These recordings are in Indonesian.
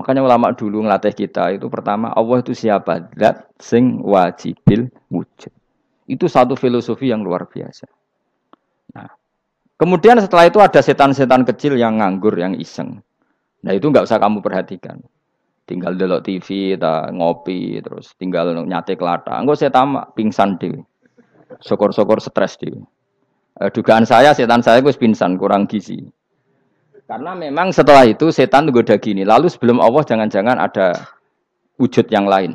Makanya ulama dulu ngelatih kita itu pertama Allah itu siapa? Zat sing wajibil wujud. Itu satu filosofi yang luar biasa. Nah, kemudian setelah itu ada setan-setan kecil yang nganggur, yang iseng. Nah itu nggak usah kamu perhatikan. Tinggal delok TV, ta, ngopi, terus tinggal nyate kelata. Enggak saya tamak, pingsan deh. Sokor-sokor stres deh. E, dugaan saya setan saya gue pingsan, kurang gizi. Karena memang setelah itu setan goda gini. Lalu sebelum Allah jangan-jangan ada wujud yang lain.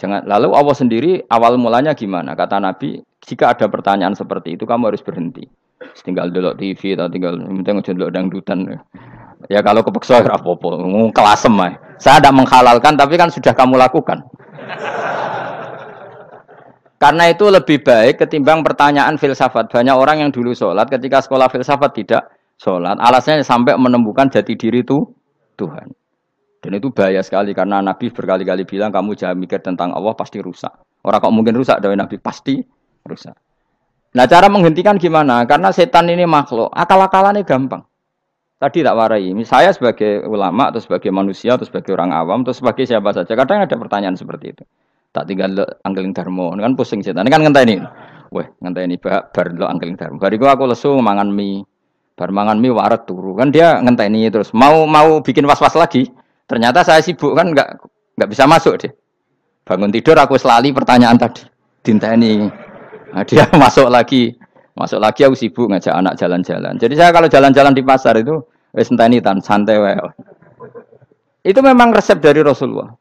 Jangan. Lalu Allah sendiri awal mulanya gimana? Kata Nabi, jika ada pertanyaan seperti itu kamu harus berhenti. Tinggal dulu TV atau tinggal penting aja dulu dangdutan. Ya kalau kepeksa ya apa-apa, kelasem ya. Saya tidak menghalalkan tapi kan sudah kamu lakukan. Karena itu lebih baik ketimbang pertanyaan filsafat. Banyak orang yang dulu sholat ketika sekolah filsafat tidak sholat. Alasannya sampai menemukan jati diri itu Tuhan. Dan itu bahaya sekali karena Nabi berkali-kali bilang kamu jangan mikir tentang Allah pasti rusak. Orang kok mungkin rusak dari Nabi pasti rusak. Nah cara menghentikan gimana? Karena setan ini makhluk, akal-akalannya gampang. Tadi tak warai. Saya sebagai ulama atau sebagai manusia atau sebagai orang awam atau sebagai siapa saja. Kadang ada pertanyaan seperti itu. Tak tinggal anggeling darmo, kan pusing setan. Ini kan ngenteni. Wah, ngenteni bar lo anggeling darmo. Bariku aku lesu mangan mie. Bar mangan mie waret turu. Kan dia ngenteni terus mau mau bikin was-was lagi. Ternyata saya sibuk kan nggak nggak bisa masuk deh. Bangun tidur aku selali pertanyaan tadi. Dinteni. Nah, dia masuk lagi. Masuk lagi aku sibuk ngajak anak jalan-jalan. Jadi saya kalau jalan-jalan di pasar itu wis enteni tan santai wae. Itu memang resep dari Rasulullah.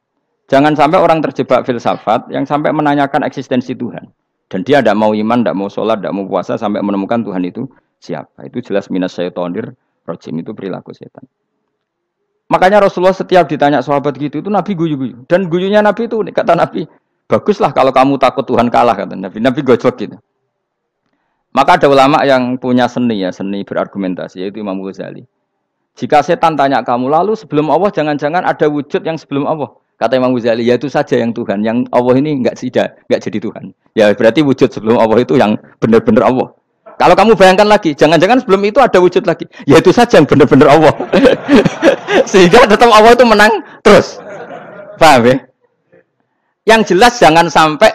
Jangan sampai orang terjebak filsafat yang sampai menanyakan eksistensi Tuhan. Dan dia tidak mau iman, tidak mau sholat, tidak mau puasa sampai menemukan Tuhan itu siapa. Itu jelas minas syaitonir rojim itu perilaku setan. Makanya Rasulullah setiap ditanya sahabat gitu itu Nabi guyu-guyu. Dan guyunya Nabi itu kata Nabi, baguslah kalau kamu takut Tuhan kalah kata Nabi. Nabi gojok gitu. Maka ada ulama yang punya seni ya, seni berargumentasi yaitu Imam Ghazali. Jika setan tanya kamu lalu sebelum Allah jangan-jangan ada wujud yang sebelum Allah. Kata Imam Ghazali, ya itu saja yang Tuhan. Yang Allah ini enggak tidak, enggak jadi Tuhan. Ya berarti wujud sebelum Allah itu yang benar-benar Allah. Kalau kamu bayangkan lagi, jangan-jangan sebelum itu ada wujud lagi. Ya itu saja yang benar-benar Allah. Sehingga tetap Allah itu menang terus. Paham ya? Yang jelas jangan sampai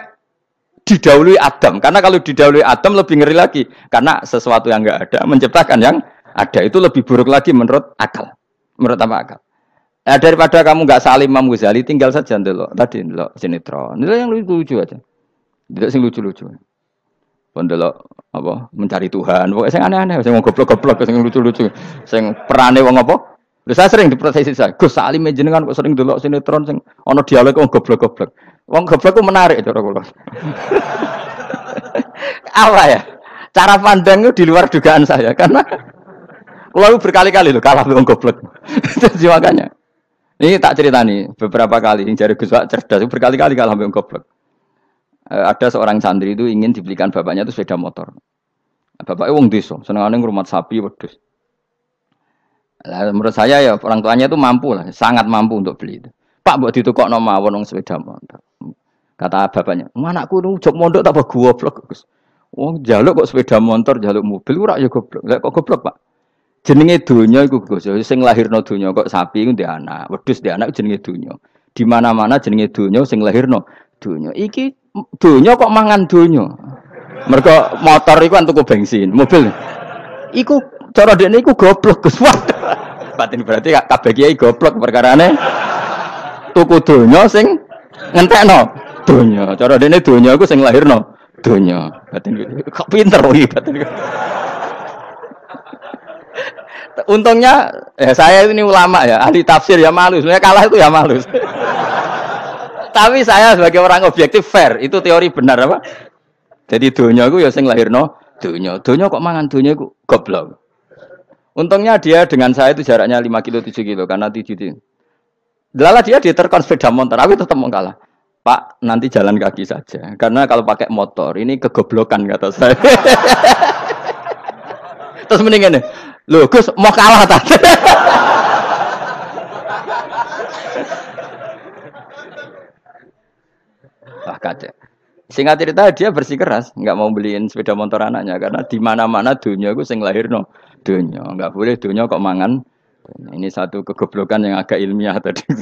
didahului Adam. Karena kalau didahului Adam lebih ngeri lagi. Karena sesuatu yang enggak ada menciptakan yang ada. Itu lebih buruk lagi menurut akal. Menurut apa akal? Nah, daripada kamu nggak salim Imam Ghazali, tinggal saja dulu. Tadi dulu sinetron. Itu yang lucu-lucu aja. Tidak sing lucu-lucu. Pendelok apa mencari Tuhan. Pokoknya sing aneh-aneh, sing goblok-goblok, sing lucu-lucu, sing perane wong apa? Saya sering diproteksi saya. Gus Salim jenengan kok sering delok sinetron sing ana dialog wong goblok-goblok. Wong goblok ku menarik cara kula. apa ya? Cara pandang itu di luar dugaan saya karena kalau berkali-kali loh kalah wong goblok. Jadi makanya. Ini tak cerita nih beberapa kali yang jari Gus cerdas berkali-kali kalah wong goblok. Eh, ada seorang santri itu ingin dibelikan bapaknya itu sepeda motor. Bapaknya wong desa, senengane ngrumat sapi wedhus. Nah, menurut saya ya orang tuanya itu mampu lah, sangat mampu untuk beli itu. Pak buat ditukokno mawon wong sepeda motor. Kata bapaknya, "Anakku nu jok mondok tak goblok, Gus." Wong jaluk kok sepeda motor, jaluk mobil ora ya goblok. Lah kok goblok, Pak? Jenenge donya iku Gus, ya, sing lahirno donya kok sapi iku anak, wedhus ndek anak jenenge donya. Di mana-mana jenenge donya sing lahirno donya. Iki Dunia kok mangan dunia. Mereka motor itu kan bensin, mobil. Iku cara dia iku goblok Gus. Batin berarti kabeh kiai goblok perkarane tuku dunia sing ngentekno dunia. Cara dene dunia iku sing lahirno dunia. Batin kok pinter iki batin. Untungnya ya saya ini ulama ya, ahli tafsir ya malu. Sebenarnya kalah itu ya malu. Tapi saya sebagai orang objektif fair, itu teori benar apa? Jadi dunia itu ya sing lahirno dunia. Dunia kok mangan dunia itu goblok. Untungnya dia dengan saya itu jaraknya 5 kilo 7 kilo karena 7 kilo. Lala dia diterkon sepeda motor, aku tetap mau kalah. Pak, nanti jalan kaki saja. Karena kalau pakai motor, ini kegoblokan kata saya. Terus mendingan nih, loh Gus mau kalah tadi. Wah kacau. Singkat cerita dia bersikeras, nggak mau beliin sepeda motor anaknya karena di mana-mana dunia gue sing lahir no dunia, nggak boleh dunia kok mangan Ini satu kegoblokan yang agak ilmiah tadi.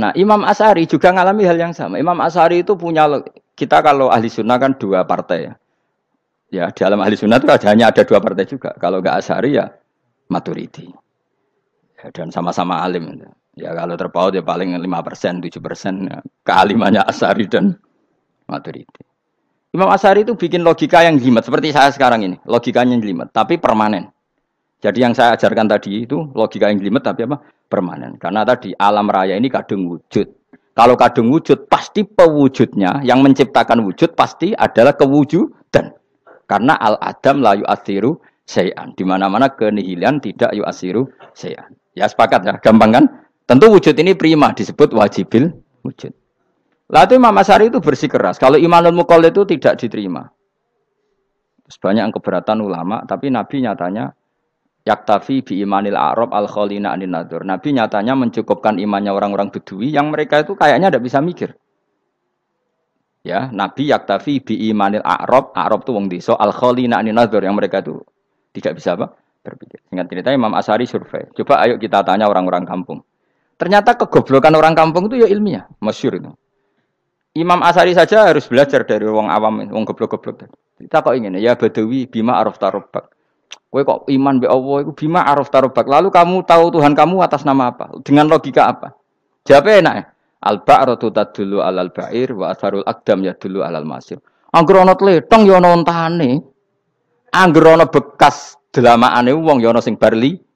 Nah, Imam Asari juga mengalami hal yang sama. Imam Asari itu punya kita kalau ahli sunnah kan dua partai ya. Ya, dalam ahli sunnah itu hanya ada dua partai juga. Kalau nggak Asari ya Maturidi. Ya, dan sama-sama alim. Ya kalau terpaut ya paling 5 persen, 7 persen. Ya. Kealimannya Asari dan Maturidi. Imam Asari itu bikin logika yang jelimet. Seperti saya sekarang ini. Logikanya jelimet. Tapi permanen. Jadi yang saya ajarkan tadi itu logika yang jelimet tapi apa? Permanen. Karena tadi alam raya ini kadung wujud. Kalau kadung wujud pasti pewujudnya yang menciptakan wujud pasti adalah kewujudan. Karena al adam la yu'athiru sayan. Di mana-mana kenihilan tidak yu'athiru sayan. Ya sepakat ya, gampang kan? Tentu wujud ini prima disebut wajibil wujud. Lalu Imam Asyari itu bersikeras. Kalau imanul mukol itu tidak diterima. Sebanyak keberatan ulama, tapi Nabi nyatanya yaktafi bi imanil arab al kholina anin nadur. Nabi nyatanya mencukupkan imannya orang-orang bedui yang mereka itu kayaknya tidak bisa mikir. Ya, Nabi yaktafi bi imanil arab, arab itu wong desa al kholina anin nadur yang mereka itu tidak bisa apa? berpikir. Singkat cerita Imam Asari survei. Coba ayo kita tanya orang-orang kampung. Ternyata kegoblokan orang kampung itu ya ilmiah, masyur itu. Imam Asari saja harus belajar dari wong awam, wong goblok-goblok. Kita kok ingin ya Badawi bima araf tarobak. Kowe kok iman be Allah itu bima araf tarobak. Lalu kamu tahu Tuhan kamu atas nama apa? Dengan logika apa? Jawabnya enak ya. Al ba'ratu tadullu alal ba'ir wa asarul akdam ya dulu alal masir. Angger ana tletong ya ana ontane. Angger ana bekas delamaane wong ya ana sing bar liwat.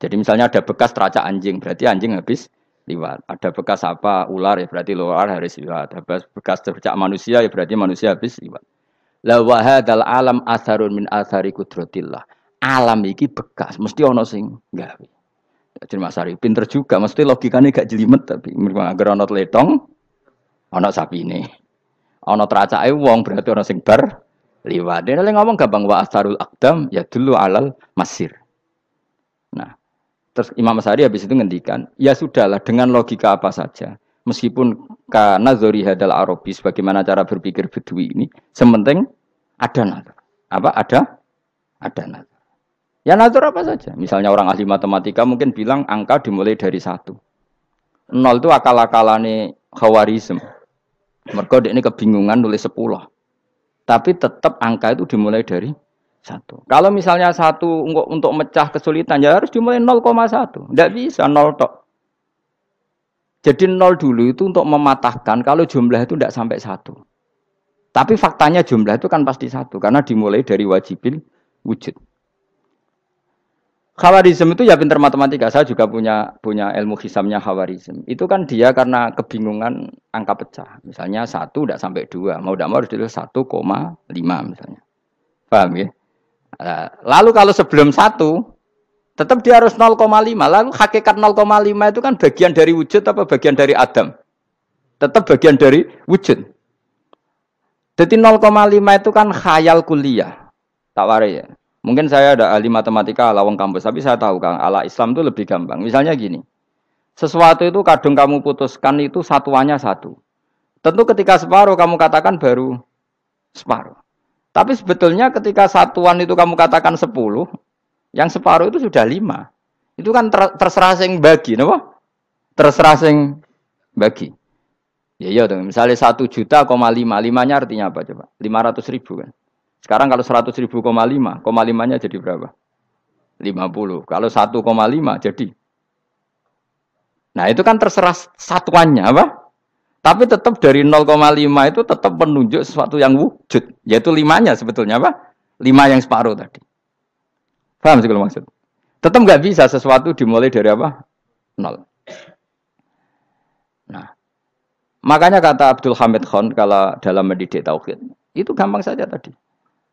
Jadi misalnya ada bekas teracak anjing, berarti anjing habis liwat. Ada bekas apa ular ya berarti ular harus liwat. Ada bekas teracak manusia ya berarti manusia habis liwat. La hadzal alam atharun min athari kudratillah. Alam iki bekas, mesti ono sing gawe. Jadi Mas Ari pinter juga, mesti logikanya gak jelimet tapi agar ono letong, ono sapine. Ono teracake wong berarti ono sing bar liwat. Dia ngomong gampang wa asarul akdam ya dulu alal masir. Terus Imam Sari habis itu ngendikan, ya sudahlah dengan logika apa saja. Meskipun karena zori hadal arabis bagaimana cara berpikir bedui ini, sementing ada nazar. Apa? Ada? Ada nazar. Ya nazar apa saja. Misalnya orang ahli matematika mungkin bilang angka dimulai dari satu. Nol itu akal-akalane khawarizm. Mereka ini kebingungan nulis sepuluh. Tapi tetap angka itu dimulai dari satu. Kalau misalnya satu untuk, untuk mecah kesulitan ya harus dimulai 0,1. Tidak bisa nol tok. Jadi nol dulu itu untuk mematahkan kalau jumlah itu tidak sampai satu. Tapi faktanya jumlah itu kan pasti satu karena dimulai dari wajibil wujud. Khawarizm itu ya pinter matematika. Saya juga punya punya ilmu hisamnya Khawarizm. Itu kan dia karena kebingungan angka pecah. Misalnya satu tidak sampai dua, mau tidak mau harus ditulis satu koma lima misalnya. Paham ya? Lalu kalau sebelum satu, tetap dia harus 0,5. Lalu hakikat 0,5 itu kan bagian dari wujud apa bagian dari Adam? Tetap bagian dari wujud. Jadi 0,5 itu kan khayal kuliah. Tak warai ya. Mungkin saya ada ahli matematika ala wong kampus, tapi saya tahu Kang, ala Islam itu lebih gampang. Misalnya gini, sesuatu itu kadung kamu putuskan itu satuannya satu. Tentu ketika separuh kamu katakan baru separuh. Tapi sebetulnya ketika satuan itu kamu katakan sepuluh, yang separuh itu sudah lima. Itu kan ter terserah sing bagi, no? Terserah sing bagi. Ya iya dong. Misalnya satu juta koma lima, limanya artinya apa coba? Lima ratus ribu kan? Sekarang kalau 100 ribu koma lima, koma limanya jadi berapa? 50. Kalau 1,5 jadi. Nah itu kan terserah satuannya apa? Tapi tetap dari 0,5 itu tetap menunjuk sesuatu yang wujud. Yaitu limanya sebetulnya apa? Lima yang separuh tadi. Paham sih kalau maksud? Tetap nggak bisa sesuatu dimulai dari apa? Nol. Nah, makanya kata Abdul Hamid Khan kalau dalam mendidik tauhid, itu gampang saja tadi.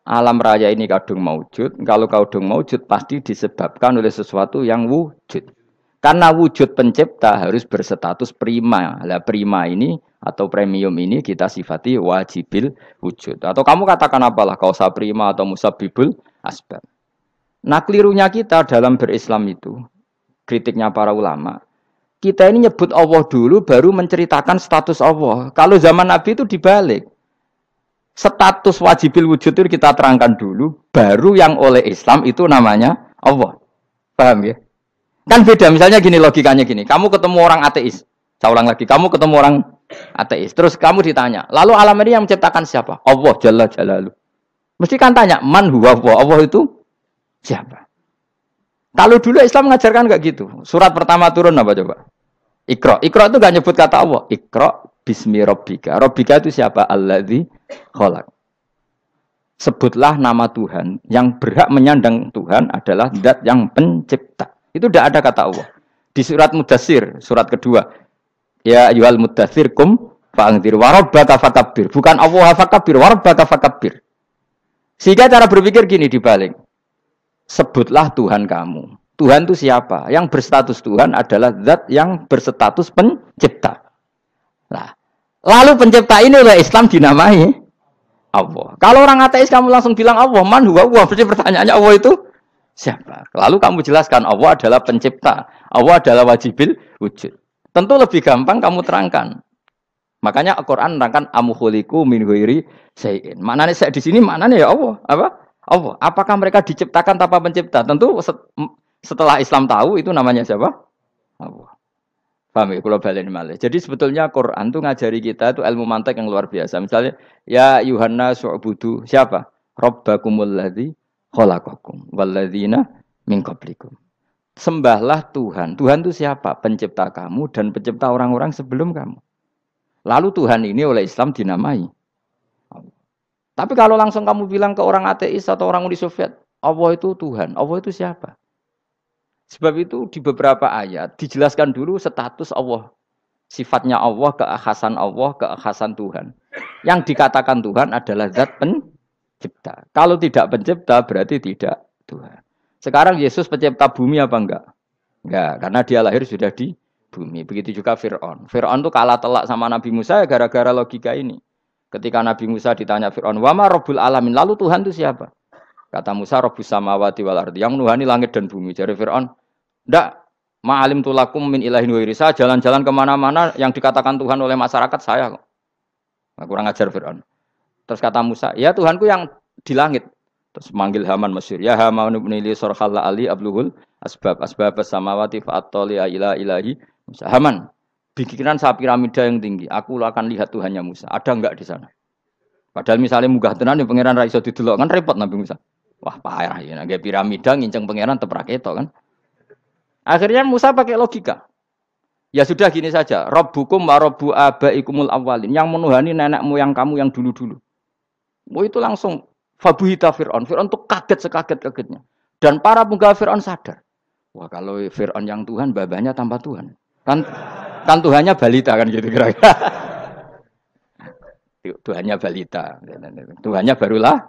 Alam raya ini kadung maujud. Kalau kadung maujud pasti disebabkan oleh sesuatu yang wujud. Karena wujud pencipta harus berstatus prima. Lah prima ini atau premium ini kita sifati wajibil wujud. Atau kamu katakan apalah kausa prima atau musabibul asbab. Nah kelirunya kita dalam berislam itu, kritiknya para ulama, kita ini nyebut Allah dulu baru menceritakan status Allah. Kalau zaman Nabi itu dibalik. status wajibil wujud itu kita terangkan dulu, baru yang oleh Islam itu namanya Allah. Paham ya? Kan beda, misalnya gini logikanya gini, kamu ketemu orang ateis, saya ulang lagi, kamu ketemu orang ateis, terus kamu ditanya, lalu alam ini yang menciptakan siapa? Allah Jalla Jalalu. Mesti kan tanya, man huwa Allah, Allah itu siapa? Kalau dulu Islam mengajarkan enggak gitu. Surat pertama turun apa coba? Ikro. Ikro itu gak nyebut kata Allah. Ikro bismi robbika. Robbika itu siapa? Alladzi kholak. Sebutlah nama Tuhan. Yang berhak menyandang Tuhan adalah zat yang pencipta. Itu tidak ada kata Allah. Di surat Mudassir, surat kedua. Ya yuhal mudassir kum fa'angdir warabbaka fakabir. Bukan Allah fakabir, warabbaka fakabir. Sehingga cara berpikir gini dibalik sebutlah Tuhan kamu. Tuhan itu siapa? Yang berstatus Tuhan adalah zat yang berstatus pencipta. Nah, lalu pencipta ini oleh Islam dinamai Allah. Kalau orang ateis kamu langsung bilang Allah, man huwa Allah. Berarti pertanyaannya Allah itu siapa? Lalu kamu jelaskan Allah adalah pencipta. Allah adalah wajibil wujud. Tentu lebih gampang kamu terangkan. Makanya Al-Quran menerangkan amuhuliku min huiri sayin. Maknanya saya di sini maknanya ya Allah. Apa? Allah. Apakah mereka diciptakan tanpa pencipta? Tentu setelah Islam tahu itu namanya siapa? Allah. Paham ya? Kalau balik malih. Jadi sebetulnya Quran itu ngajari kita itu ilmu mantek yang luar biasa. Misalnya, ya Yuhanna su'budu siapa? Rabbakumul ladzi khalaqakum walladzina min qablikum. Sembahlah Tuhan. Tuhan itu siapa? Pencipta kamu dan pencipta orang-orang sebelum kamu. Lalu Tuhan ini oleh Islam dinamai tapi kalau langsung kamu bilang ke orang ateis atau orang Uni Soviet, Allah itu Tuhan, Allah itu siapa? Sebab itu di beberapa ayat dijelaskan dulu status Allah. Sifatnya Allah, keakhasan Allah, keakhasan Tuhan. Yang dikatakan Tuhan adalah zat pencipta. Kalau tidak pencipta berarti tidak Tuhan. Sekarang Yesus pencipta bumi apa enggak? Enggak, karena dia lahir sudah di bumi. Begitu juga Fir'aun. Fir'aun itu kalah telak sama Nabi Musa ya gara-gara logika ini. Ketika Nabi Musa ditanya Fir'aun, wama robul alamin, lalu Tuhan itu siapa? Kata Musa, robus samawati wal ardi, yang menuhani langit dan bumi. Jadi Fir'aun, ndak, ma'alim tulakum min ilahin wa jalan-jalan ke mana-mana yang dikatakan Tuhan oleh masyarakat saya. Nah, kurang ajar Fir'aun. Terus kata Musa, ya Tuhanku yang di langit. Terus manggil Haman Mesir, ya Haman ibn Ili sorhalla ali abluhul asbab asbab samawati fa'attoli ila ilahi. Musa, Haman, bikinan saya piramida yang tinggi. Aku akan lihat Tuhannya Musa. Ada enggak di sana? Padahal misalnya munggah tenan yang pangeran raiso didelok kan repot Nabi Musa. Wah parah ya, nggak piramida nginceng pangeran itu kan. Akhirnya Musa pakai logika. Ya sudah gini saja, Robbukum wa robbu abaikumul awalin. Yang menuhani nenek moyang kamu yang dulu-dulu. Oh itu langsung fabuhita Fir'aun. Fir'aun tuh kaget sekaget-kagetnya. Dan para penggawa Fir'aun sadar. Wah kalau Fir'aun yang Tuhan, babanya tanpa Tuhan. Kan Kan Tuhannya balita kan gitu kira-kira. Tuhannya balita. Tuhannya barulah.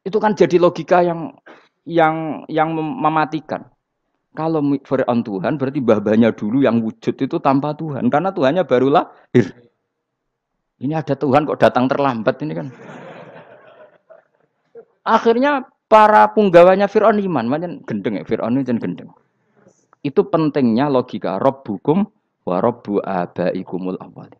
Itu kan jadi logika yang yang yang mematikan. Kalau Fir'aun Tuhan berarti babanya dulu yang wujud itu tanpa Tuhan. Karena Tuhannya barulah lahir. Ini ada Tuhan kok datang terlambat ini kan. Akhirnya para punggawanya Fir'aun iman. Macam gendeng ya, Fir'aun itu gendeng. Itu pentingnya logika Rob hukum wa robbu abaikumul awali.